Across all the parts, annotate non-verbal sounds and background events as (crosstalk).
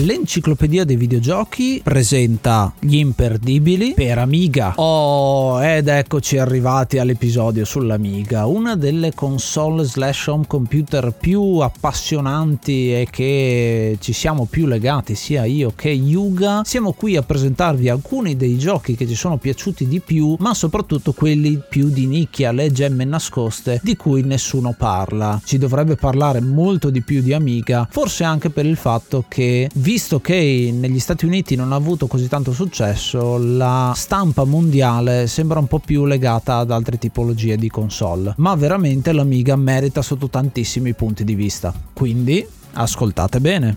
L'enciclopedia dei videogiochi presenta gli imperdibili per Amiga. Oh, ed eccoci arrivati all'episodio sull'Amiga, una delle console slash home computer più appassionanti e che ci siamo più legati sia io che Yuga. Siamo qui a presentarvi alcuni dei giochi che ci sono piaciuti di più, ma soprattutto quelli più di nicchia, le gemme nascoste di cui nessuno parla. Ci dovrebbe parlare molto di più di Amiga, forse anche per il fatto che visto che negli Stati Uniti non ha avuto così tanto successo, la stampa mondiale sembra un po' più legata ad altre tipologie di console. Ma veramente l'Amiga merita sotto tantissimi punti di vista. Quindi ascoltate bene.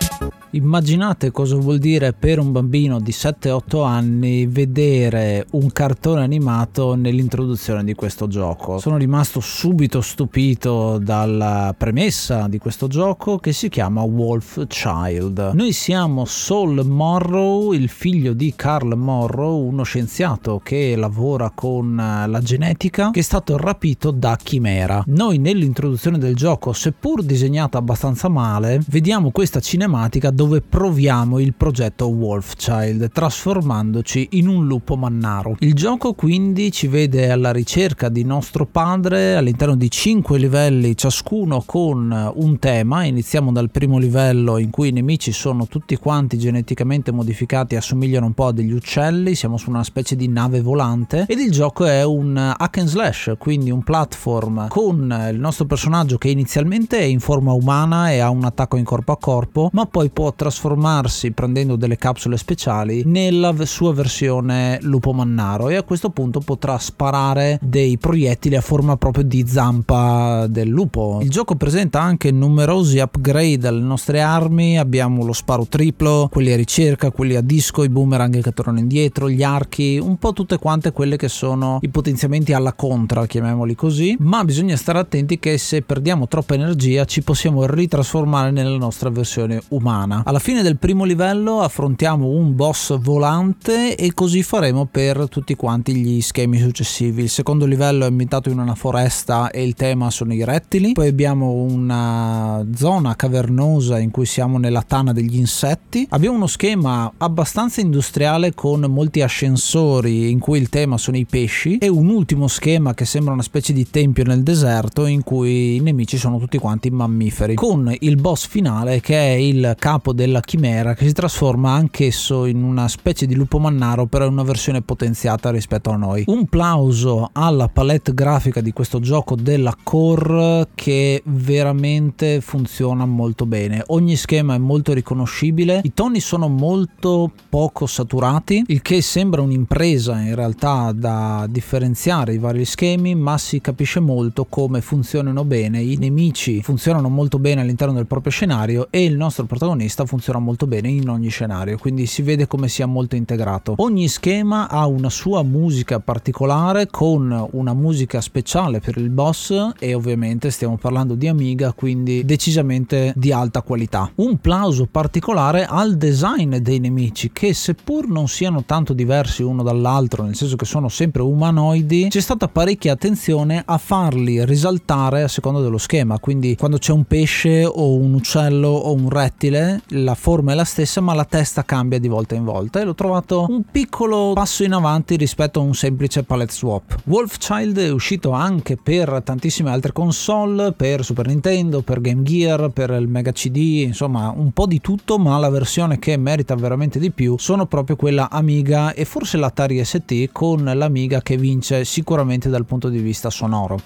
Immaginate cosa vuol dire per un bambino di 7-8 anni vedere un cartone animato nell'introduzione di questo gioco. Sono rimasto subito stupito dalla premessa di questo gioco che si chiama Wolf Child. Noi siamo Saul Morrow, il figlio di Carl Morrow, uno scienziato che lavora con la genetica, che è stato rapito da Chimera. Noi nell'introduzione del gioco, seppur disegnata abbastanza male, vediamo questa cinematica dove proviamo il progetto Wolfchild trasformandoci in un lupo mannaro. Il gioco quindi ci vede alla ricerca di nostro padre all'interno di 5 livelli ciascuno con un tema. Iniziamo dal primo livello in cui i nemici sono tutti quanti geneticamente modificati assomigliano un po' a degli uccelli, siamo su una specie di nave volante ed il gioco è un hack and slash, quindi un platform con il nostro personaggio che inizialmente è in forma umana e ha un attacco in corpo a corpo, ma poi può trasformarsi prendendo delle capsule speciali nella sua versione lupo mannaro e a questo punto potrà sparare dei proiettili a forma proprio di zampa del lupo. Il gioco presenta anche numerosi upgrade alle nostre armi, abbiamo lo sparo triplo, quelli a ricerca, quelli a disco, i boomerang che tornano indietro, gli archi, un po' tutte quante quelle che sono i potenziamenti alla contra, chiamiamoli così, ma bisogna stare attenti che se perdiamo troppa energia ci possiamo ritrasformare nella nostra versione umana. Alla fine del primo livello affrontiamo un boss volante e così faremo per tutti quanti gli schemi successivi. Il secondo livello è ambientato in una foresta e il tema sono i rettili. Poi abbiamo una zona cavernosa in cui siamo nella tana degli insetti. Abbiamo uno schema abbastanza industriale con molti ascensori in cui il tema sono i pesci e un ultimo schema che sembra una specie di tempio nel deserto in cui i nemici sono tutti quanti mammiferi. Con il boss finale che è il capo lupo della chimera che si trasforma anch'esso in una specie di lupo mannaro però in una versione potenziata rispetto a noi. Un plauso alla palette grafica di questo gioco della Core che veramente funziona molto bene. Ogni schema è molto riconoscibile, i toni sono molto poco saturati, il che sembra un'impresa in realtà da differenziare i vari schemi, ma si capisce molto come funzionano bene, i nemici funzionano molto bene all'interno del proprio scenario e il nostro protagonista funziona molto bene in ogni scenario, quindi si vede come sia molto integrato. Ogni schema ha una sua musica particolare con una musica speciale per il boss e ovviamente stiamo parlando di Amiga, quindi decisamente di alta qualità. Un plauso particolare al design dei nemici che seppur non siano tanto diversi uno dall'altro, nel senso che sono sempre umanoidi, c'è stata parecchia attenzione a farli risaltare a seconda dello schema, quindi quando c'è un pesce o un uccello o un rettile, la forma è la stessa ma la testa cambia di volta in volta e l'ho trovato un piccolo passo in avanti rispetto a un semplice palette swap. Wolfchild è uscito anche per tantissime altre console, per Super Nintendo, per Game Gear, per il Mega CD, insomma un po' di tutto, ma la versione che merita veramente di più sono proprio quella Amiga e forse l'Atari ST con l'Amiga che vince sicuramente dal punto di vista sonoro.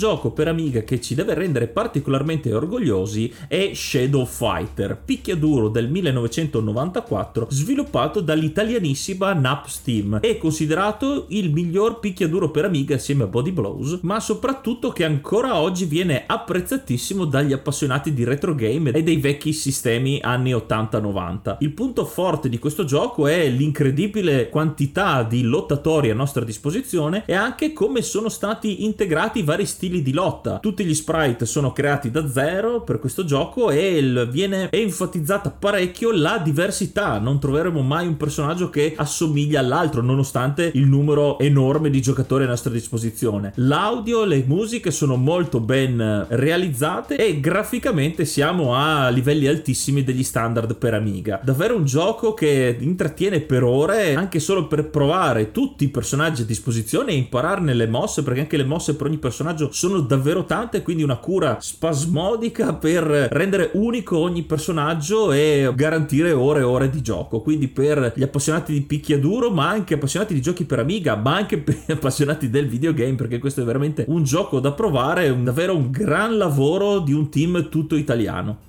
Gioco per Amiga che ci deve rendere particolarmente orgogliosi è Shadow Fighter, picchiaduro del 1994 sviluppato dall'italianissima Nap Steam. È considerato il miglior picchiaduro per Amiga assieme a Body Blows, ma soprattutto che ancora oggi viene apprezzatissimo dagli appassionati di retro game e dei vecchi sistemi anni 80-90. Il punto forte di questo gioco è l'incredibile quantità di lottatori a nostra disposizione e anche come sono stati integrati vari stili di lotta. Tutti gli sprite sono creati da zero per questo gioco e viene enfatizzata parecchio la diversità. Non troveremo mai un personaggio che assomiglia all'altro, nonostante il numero enorme di giocatori a nostra disposizione. L'audio, le musiche sono molto ben realizzate e graficamente siamo a livelli altissimi degli standard per Amiga. Davvero un gioco che intrattiene per ore, anche solo per provare tutti i personaggi a disposizione e impararne le mosse, perché anche le mosse per ogni personaggio sono davvero tante, quindi una cura spasmodica per rendere unico ogni personaggio e garantire ore e ore di gioco. Quindi per gli appassionati di picchiaduro, ma anche appassionati di giochi per Amiga, ma anche per gli (laughs) appassionati del videogame, perché questo è veramente un gioco da provare, un, davvero un gran lavoro di un team tutto italiano.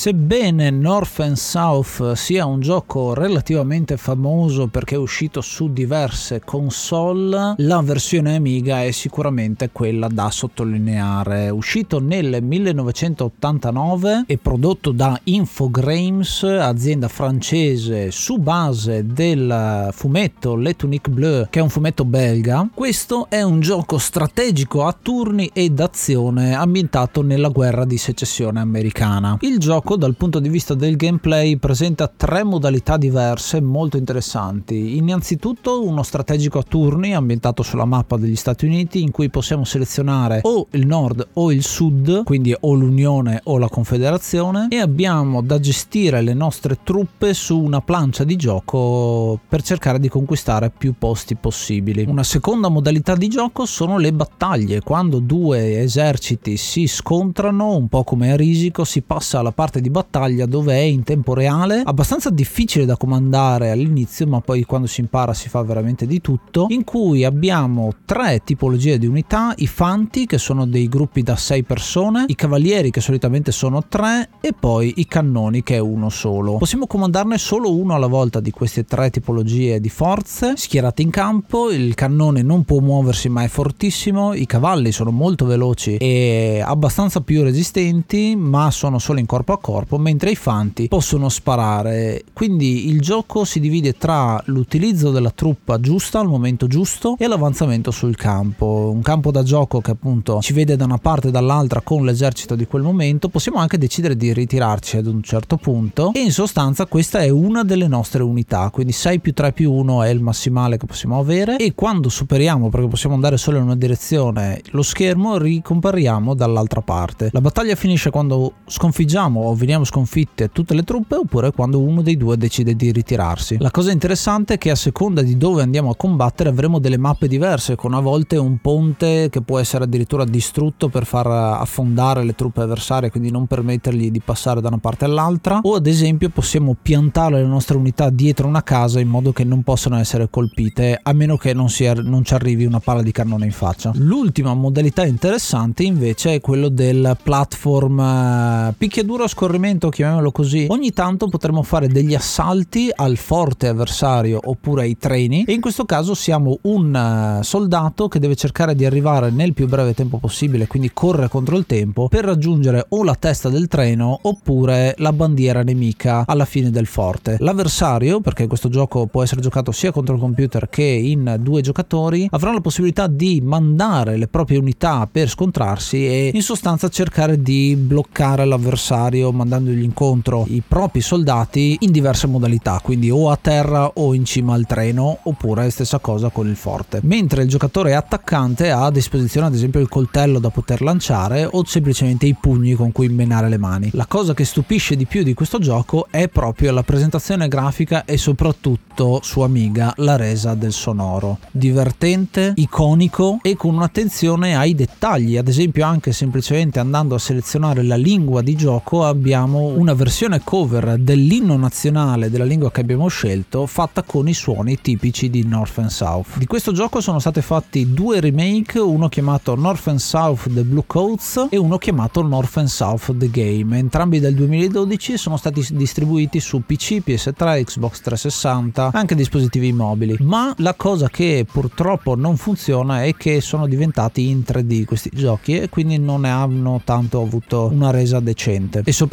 Sebbene North and South sia un gioco relativamente famoso perché è uscito su diverse console, la versione Amiga è sicuramente quella da sottolineare. Uscito nel 1989 e prodotto da Infogrames, azienda francese su base del fumetto Le Tunique Bleu, che è un fumetto belga, questo è un gioco strategico a turni ed azione ambientato nella guerra di secessione americana. Il gioco gioco dal punto di vista del gameplay presenta tre modalità diverse molto interessanti. Innanzitutto uno strategico a turni ambientato sulla mappa degli Stati Uniti in cui possiamo selezionare o il nord o il sud, quindi o l'Unione o la Confederazione e abbiamo da gestire le nostre truppe su una plancia di gioco per cercare di conquistare più posti possibili. Una seconda modalità di gioco sono le battaglie, quando due eserciti si scontrano, un po' come a risico, si passa alla parte di battaglia dove è in tempo reale, abbastanza difficile da comandare all'inizio, ma poi quando si impara si fa veramente di tutto, in cui abbiamo tre tipologie di unità, i fanti che sono dei gruppi da 6 persone, i cavalieri che solitamente sono 3 e poi i cannoni che è uno solo. Possiamo comandarne solo uno alla volta di queste tre tipologie di forze schierate in campo, il cannone non può muoversi ma è fortissimo, i cavalli sono molto veloci e abbastanza più resistenti ma sono solo in corpo a corpo, mentre i fanti possono sparare. Quindi il gioco si divide tra l'utilizzo della truppa giusta al momento giusto e l'avanzamento sul campo. Un campo da gioco che appunto ci vede da una parte e dall'altra con l'esercito di quel momento, possiamo anche decidere di ritirarci ad un certo punto e in sostanza questa è una delle nostre unità, quindi 6 più 3 più 1 è il massimale che possiamo avere e quando superiamo, perché possiamo andare solo in una direzione, lo schermo ricompariamo dall'altra parte. La battaglia finisce quando sconfiggiamo o veniamo sconfitte tutte le truppe oppure quando uno dei due decide di ritirarsi. La cosa interessante è che a seconda di dove andiamo a combattere avremo delle mappe diverse con a volte un ponte che può essere addirittura distrutto per far affondare le truppe avversarie, quindi non permettergli di passare da una parte all'altra o ad esempio possiamo piantare le nostre unità dietro una casa in modo che non possano essere colpite a meno che non, sia, non ci arrivi una palla di cannone in faccia. L'ultima modalità interessante invece è quello del platform eh, picchiaduro a scorrimento, chiamiamolo così. Ogni tanto potremo fare degli assalti al forte avversario oppure ai treni e in questo caso siamo un eh, soldato che deve cercare di arrivare nel più breve tempo possibile, quindi corre contro il tempo per raggiungere o la testa del treno oppure la bandiera nemica alla fine del forte. L'avversario, perché questo gioco può essere giocato sia contro il computer che in due giocatori, avrà la possibilità di mandare le proprie unità per scontrarsi e in sostanza cercare di bloccare l'avversario mandandogli incontro i propri soldati in diverse modalità, quindi o a terra o in cima al treno oppure stessa cosa con il forte. Mentre il giocatore attaccante ha a disposizione ad esempio il coltello da poter lanciare o semplicemente i pugni con cui menare le mani. La cosa che stupisce di più di questo gioco è proprio la presentazione grafica e soprattutto su Amiga la resa del sonoro. Divertente, iconico e con un'attenzione ai dettagli, ad esempio anche semplicemente andando a selezionare la lingua di gioco abbiamo una versione cover dell'inno nazionale della lingua che abbiamo scelto fatta con i suoni tipici di North and South. Di questo gioco sono state fatti due remake, uno chiamato North and South The Blue Coats e uno chiamato North and South The Game, entrambi del 2012 sono stati distribuiti su PC, PS3, Xbox 360, anche dispositivi mobili. Ma la cosa che purtroppo non funziona è che sono diventati in 3D questi giochi e quindi non ne hanno tanto avuto una resa decente e soprattutto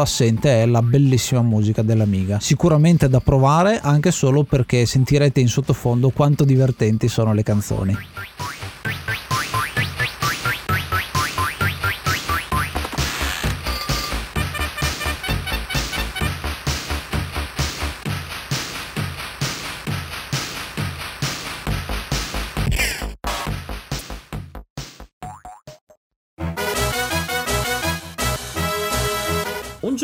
assente è la bellissima musica dell'Amiga. Sicuramente da provare anche solo perché sentirete in sottofondo quanto divertenti sono le canzoni.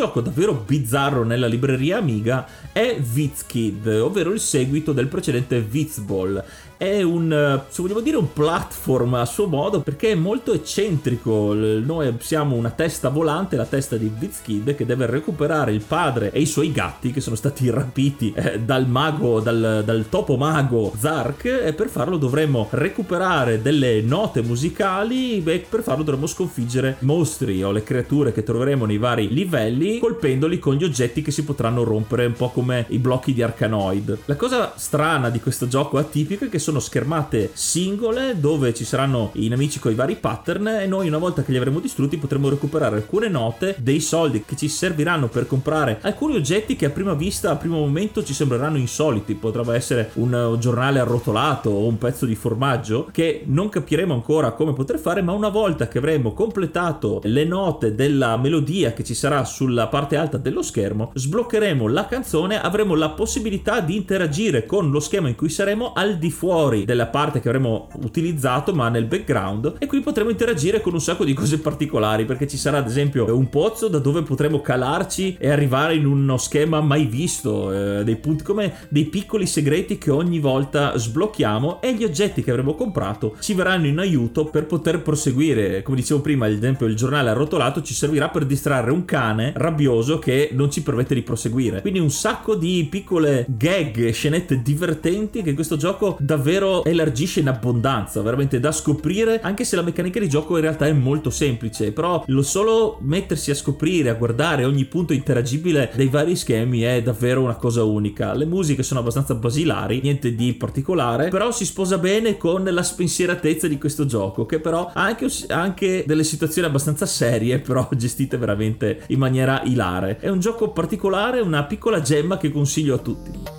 Gioco davvero bizzarro nella libreria Amiga è Vizkid, ovvero il seguito del precedente Vizball. È un, se vogliamo dire, un platform a suo modo perché è molto eccentrico. Noi siamo una testa volante, la testa di Vizkid, che deve recuperare il padre e i suoi gatti che sono stati rapiti eh, dal mago, dal, dal topo mago Zark. E per farlo dovremo recuperare delle note musicali e per farlo dovremo sconfiggere mostri o le creature che troveremo nei vari livelli colpendoli con gli oggetti che si potranno rompere un po' come i blocchi di Arkanoid. La cosa strana di questo gioco atipico è che sono schermate singole dove ci saranno i nemici con i vari pattern e noi una volta che li avremo distrutti potremo recuperare alcune note, dei soldi che ci serviranno per comprare alcuni oggetti che a prima vista, a primo momento ci sembreranno insoliti. Potrebbe essere un giornale arrotolato o un pezzo di formaggio che non capiremo ancora come poter fare, ma una volta che avremo completato le note della melodia che ci sarà sulla parte alta dello schermo, sbloccheremo la canzone, avremo la possibilità di interagire con lo schema in cui saremo al di fuori fuori della parte che avremo utilizzato, ma nel background. E qui potremo interagire con un sacco di cose particolari, perché ci sarà ad esempio un pozzo da dove potremo calarci e arrivare in uno schema mai visto, eh, dei punti come dei piccoli segreti che ogni volta sblocchiamo e gli oggetti che avremo comprato ci verranno in aiuto per poter proseguire. Come dicevo prima, ad esempio il giornale arrotolato ci servirà per distrarre un cane rabbioso che non ci permette di proseguire. Quindi un sacco di piccole gag, scenette divertenti che questo gioco davvero elargisce in abbondanza, veramente da scoprire, anche se la meccanica di gioco in realtà è molto semplice, però lo solo mettersi a scoprire, a guardare ogni punto interagibile dei vari schemi è davvero una cosa unica. Le musiche sono abbastanza basilari, niente di particolare, però si sposa bene con la spensieratezza di questo gioco, che però ha anche, anche delle situazioni abbastanza serie, (laughs) però gestite veramente in maniera ilare. È un gioco particolare, una piccola gemma che consiglio a tutti.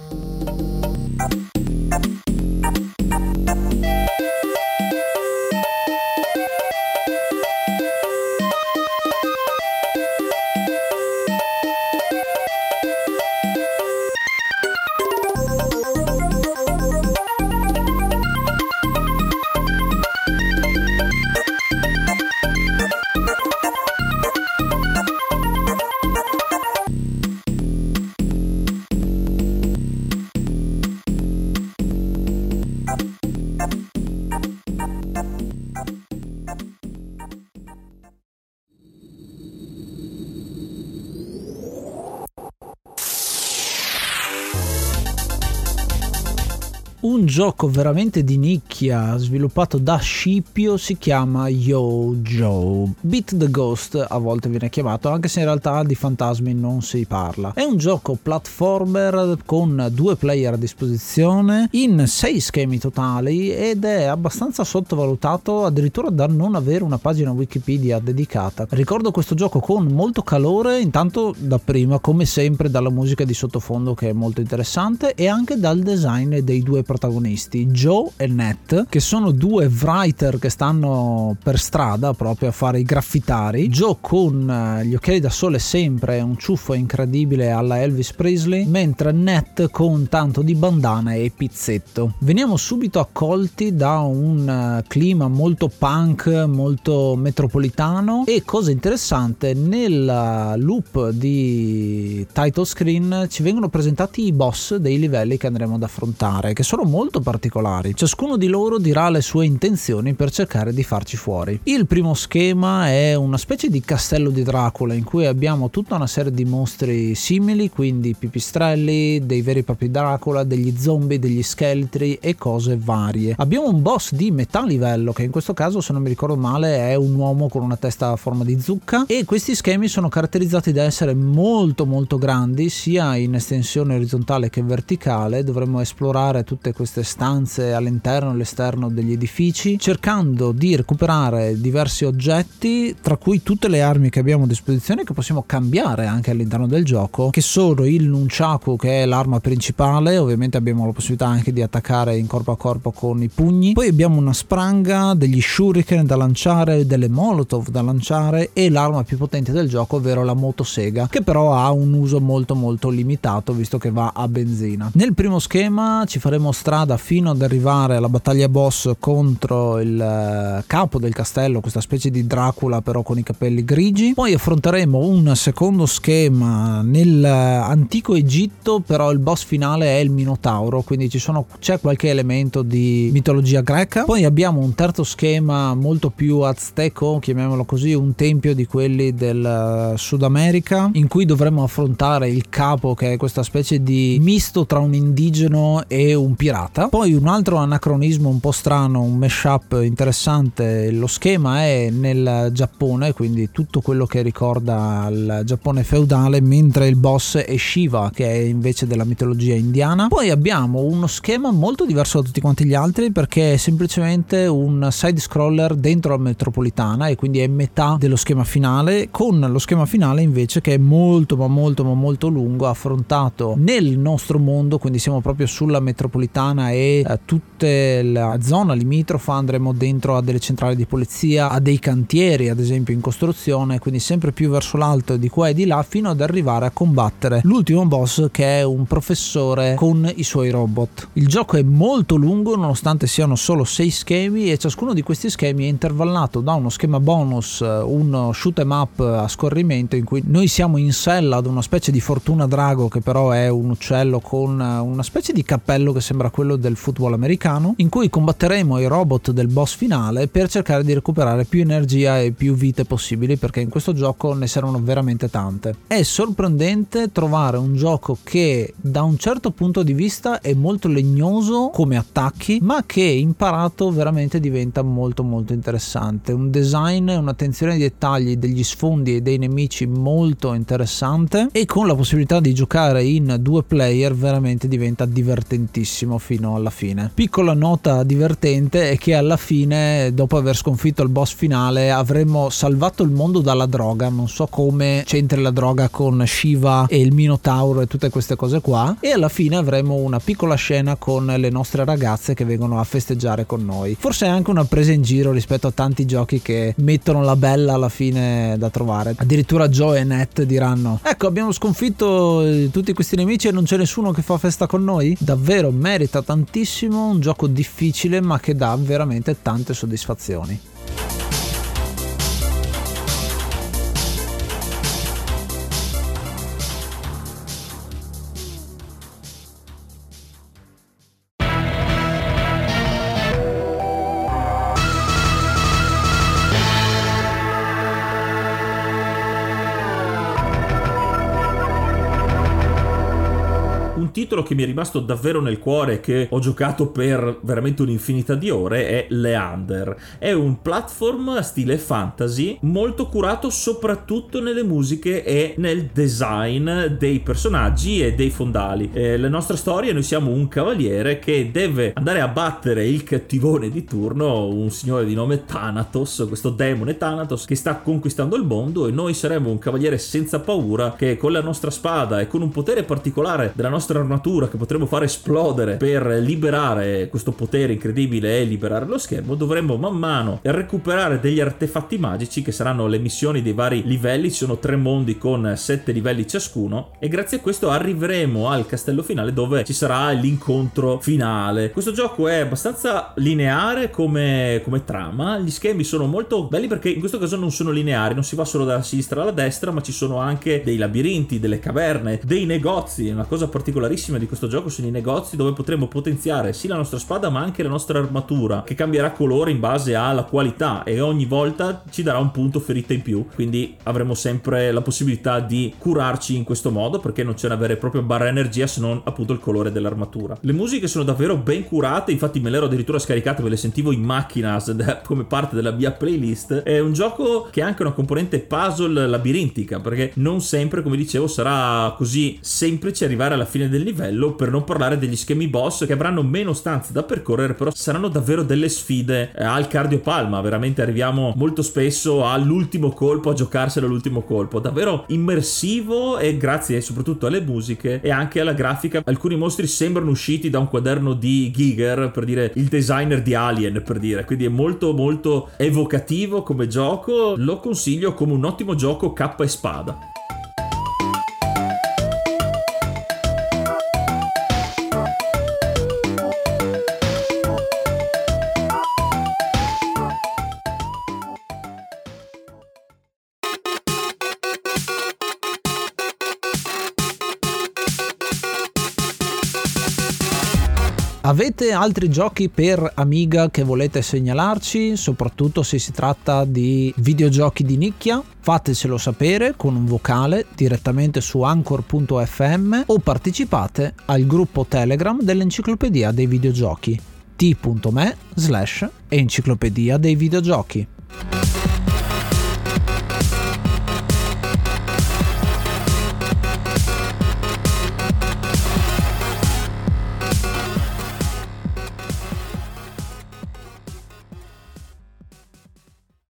Un gioco veramente di nicchia sviluppato da Scipio si chiama Yo Joe. Beat the Ghost a volte viene chiamato, anche se in realtà di fantasmi non si parla. È un gioco platformer con due player a disposizione in sei schemi totali ed è abbastanza sottovalutato addirittura da non avere una pagina Wikipedia dedicata. Ricordo questo gioco con molto calore, intanto da prima come sempre dalla musica di sottofondo che è molto interessante e anche dal design dei due protagonisti Joe e Nat, che sono due writer che stanno per strada proprio a fare i graffitari. Joe con eh, gli occhiali da sole sempre, un ciuffo incredibile alla Elvis Presley, mentre Nat con tanto di bandana e pizzetto. Veniamo subito accolti da un eh, clima molto punk, molto metropolitano e cosa interessante, nel eh, loop di title screen ci vengono presentati i boss dei livelli che andremo ad affrontare, che sono sono molto particolari. Ciascuno di loro dirà le sue intenzioni per cercare di farci fuori. Il primo schema è una specie di castello di Dracula in cui abbiamo tutta una serie di mostri simili, quindi pipistrelli, dei veri e propri Dracula, degli zombie, degli scheletri e cose varie. Abbiamo un boss di metà livello che in questo caso, se non mi ricordo male, è un uomo con una testa a forma di zucca e questi schemi sono caratterizzati da essere molto molto grandi sia in estensione orizzontale che verticale. Dovremmo esplorare tutte queste stanze all'interno e all'esterno degli edifici, cercando di recuperare diversi oggetti, tra cui tutte le armi che abbiamo a disposizione che possiamo cambiare anche all'interno del gioco, che sono il nunchaku che è l'arma principale, ovviamente abbiamo la possibilità anche di attaccare in corpo a corpo con i pugni, poi abbiamo una spranga, degli shuriken da lanciare, delle molotov da lanciare e l'arma più potente del gioco, ovvero la motosega, che però ha un uso molto molto limitato visto che va a benzina. Nel primo schema ci faremo strada fino ad arrivare alla battaglia boss contro il eh, capo del castello, questa specie di Dracula però con i capelli grigi. Poi affronteremo un secondo schema nell'antico Egitto, però il boss finale è il Minotauro, quindi sono, c'è qualche elemento di mitologia greca. Poi abbiamo un terzo schema molto più azteco, chiamiamolo così, un tempio di quelli del eh, Sud America, in cui dovremo affrontare il capo che è questa specie di misto tra un indigeno e un pirata pirata. Poi un altro anacronismo un po' strano, un mashup interessante, lo schema è nel Giappone, quindi tutto quello che ricorda il Giappone feudale, mentre il boss è Shiva, che è invece della mitologia indiana. Poi abbiamo uno schema molto diverso da tutti quanti gli altri perché è semplicemente un side scroller dentro la metropolitana e quindi è metà dello schema finale, con lo schema finale invece che è molto ma molto ma molto lungo, affrontato nel nostro mondo, quindi siamo proprio sulla metropolitana metropolitana e eh, tutta la zona limitrofa andremo dentro a delle centrali di polizia, a dei cantieri ad esempio in costruzione, quindi sempre più verso l'alto di qua e di là fino ad arrivare a combattere l'ultimo boss che è un professore con i suoi robot. Il gioco è molto lungo nonostante siano solo 6 schemi e ciascuno di questi schemi è intervallato da uno schema bonus, uno shoot em up a scorrimento in cui noi siamo in sella ad una specie di fortuna drago che però è un uccello con una specie di cappello che sembra quello del football americano in cui combatteremo i robot del boss finale per cercare di recuperare più energia e più vite possibili perché in questo gioco ne servono veramente tante. È sorprendente trovare un gioco che da un certo punto di vista è molto legnoso come attacchi ma che imparato veramente diventa molto molto interessante. Un design, un'attenzione ai dettagli degli sfondi e dei nemici molto interessante e con la possibilità di giocare in due player veramente diventa divertentissimo fino alla fine. Piccola nota divertente è che alla fine dopo aver sconfitto il boss finale avremmo salvato il mondo dalla droga, non so come c'entri la droga con Shiva e il Minotauro e tutte queste cose qua e alla fine avremo una piccola scena con le nostre ragazze che vengono a festeggiare con noi. Forse è anche una presa in giro rispetto a tanti giochi che mettono la bella alla fine da trovare. Addirittura Joe e Nat diranno: Ecco, abbiamo sconfitto eh, tutti questi nemici e non c'è nessuno che fa festa con noi. Davvero merita tantissimo. Un gioco difficile, ma che dà veramente tante soddisfazioni. Titolo che mi è rimasto davvero nel cuore, che ho giocato per veramente un'infinità di ore, è Leander. È un platform stile fantasy, molto curato soprattutto nelle musiche e nel design dei personaggi e dei fondali. Eh, la nostra storia, noi siamo un cavaliere che deve andare a battere il cattivone di turno, un signore di nome Thanatos, questo demone Thanatos che sta conquistando il mondo e noi saremo un cavaliere senza paura che con la nostra spada e con un potere particolare della nostra armatura che potremmo fare esplodere per liberare questo potere incredibile e liberare lo schermo, dovremmo man mano recuperare degli artefatti magici che saranno le missioni dei vari livelli. Ci sono tre mondi con sette livelli ciascuno e grazie a questo arriveremo al castello finale dove ci sarà l'incontro finale. Questo gioco è abbastanza lineare come, come trama, gli schemi sono molto belli perché in questo caso non sono lineari, non si va solo dalla sinistra alla destra, ma ci sono anche dei labirinti, delle caverne, dei negozi, una cosa particolare particolarissime di questo gioco sono i negozi dove potremo potenziare sì la nostra spada ma anche la nostra armatura che cambierà colore in base alla qualità e ogni volta ci darà un punto ferita in più. Quindi avremo sempre la possibilità di curarci in questo modo perché non c'è una vera e propria barra energia se non appunto il colore dell'armatura. Le musiche sono davvero ben curate infatti me le ero addirittura scaricate me le sentivo in macchina (laughs) come parte della mia playlist. È un gioco che ha anche una componente puzzle labirintica perché non sempre come dicevo sarà così semplice arrivare alla fine del livello, per non parlare degli schemi boss che avranno meno stanze da percorrere, però saranno davvero delle sfide eh, al cardiopalma. Veramente arriviamo molto spesso all'ultimo colpo, a giocarselo all'ultimo colpo. Davvero immersivo e grazie soprattutto alle musiche e anche alla grafica. Alcuni mostri sembrano usciti da un quaderno di Giger, per dire il designer di Alien, per dire. Quindi è molto molto evocativo come gioco. Lo consiglio come un ottimo gioco K e spada. Avete altri giochi per Amiga che volete segnalarci, soprattutto se si tratta di videogiochi di nicchia? Fatecelo sapere con un vocale direttamente su anchor.fm o partecipate al gruppo Telegram dell'Enciclopedia dei Videogiochi t.me slash enciclopedia dei videogiochi.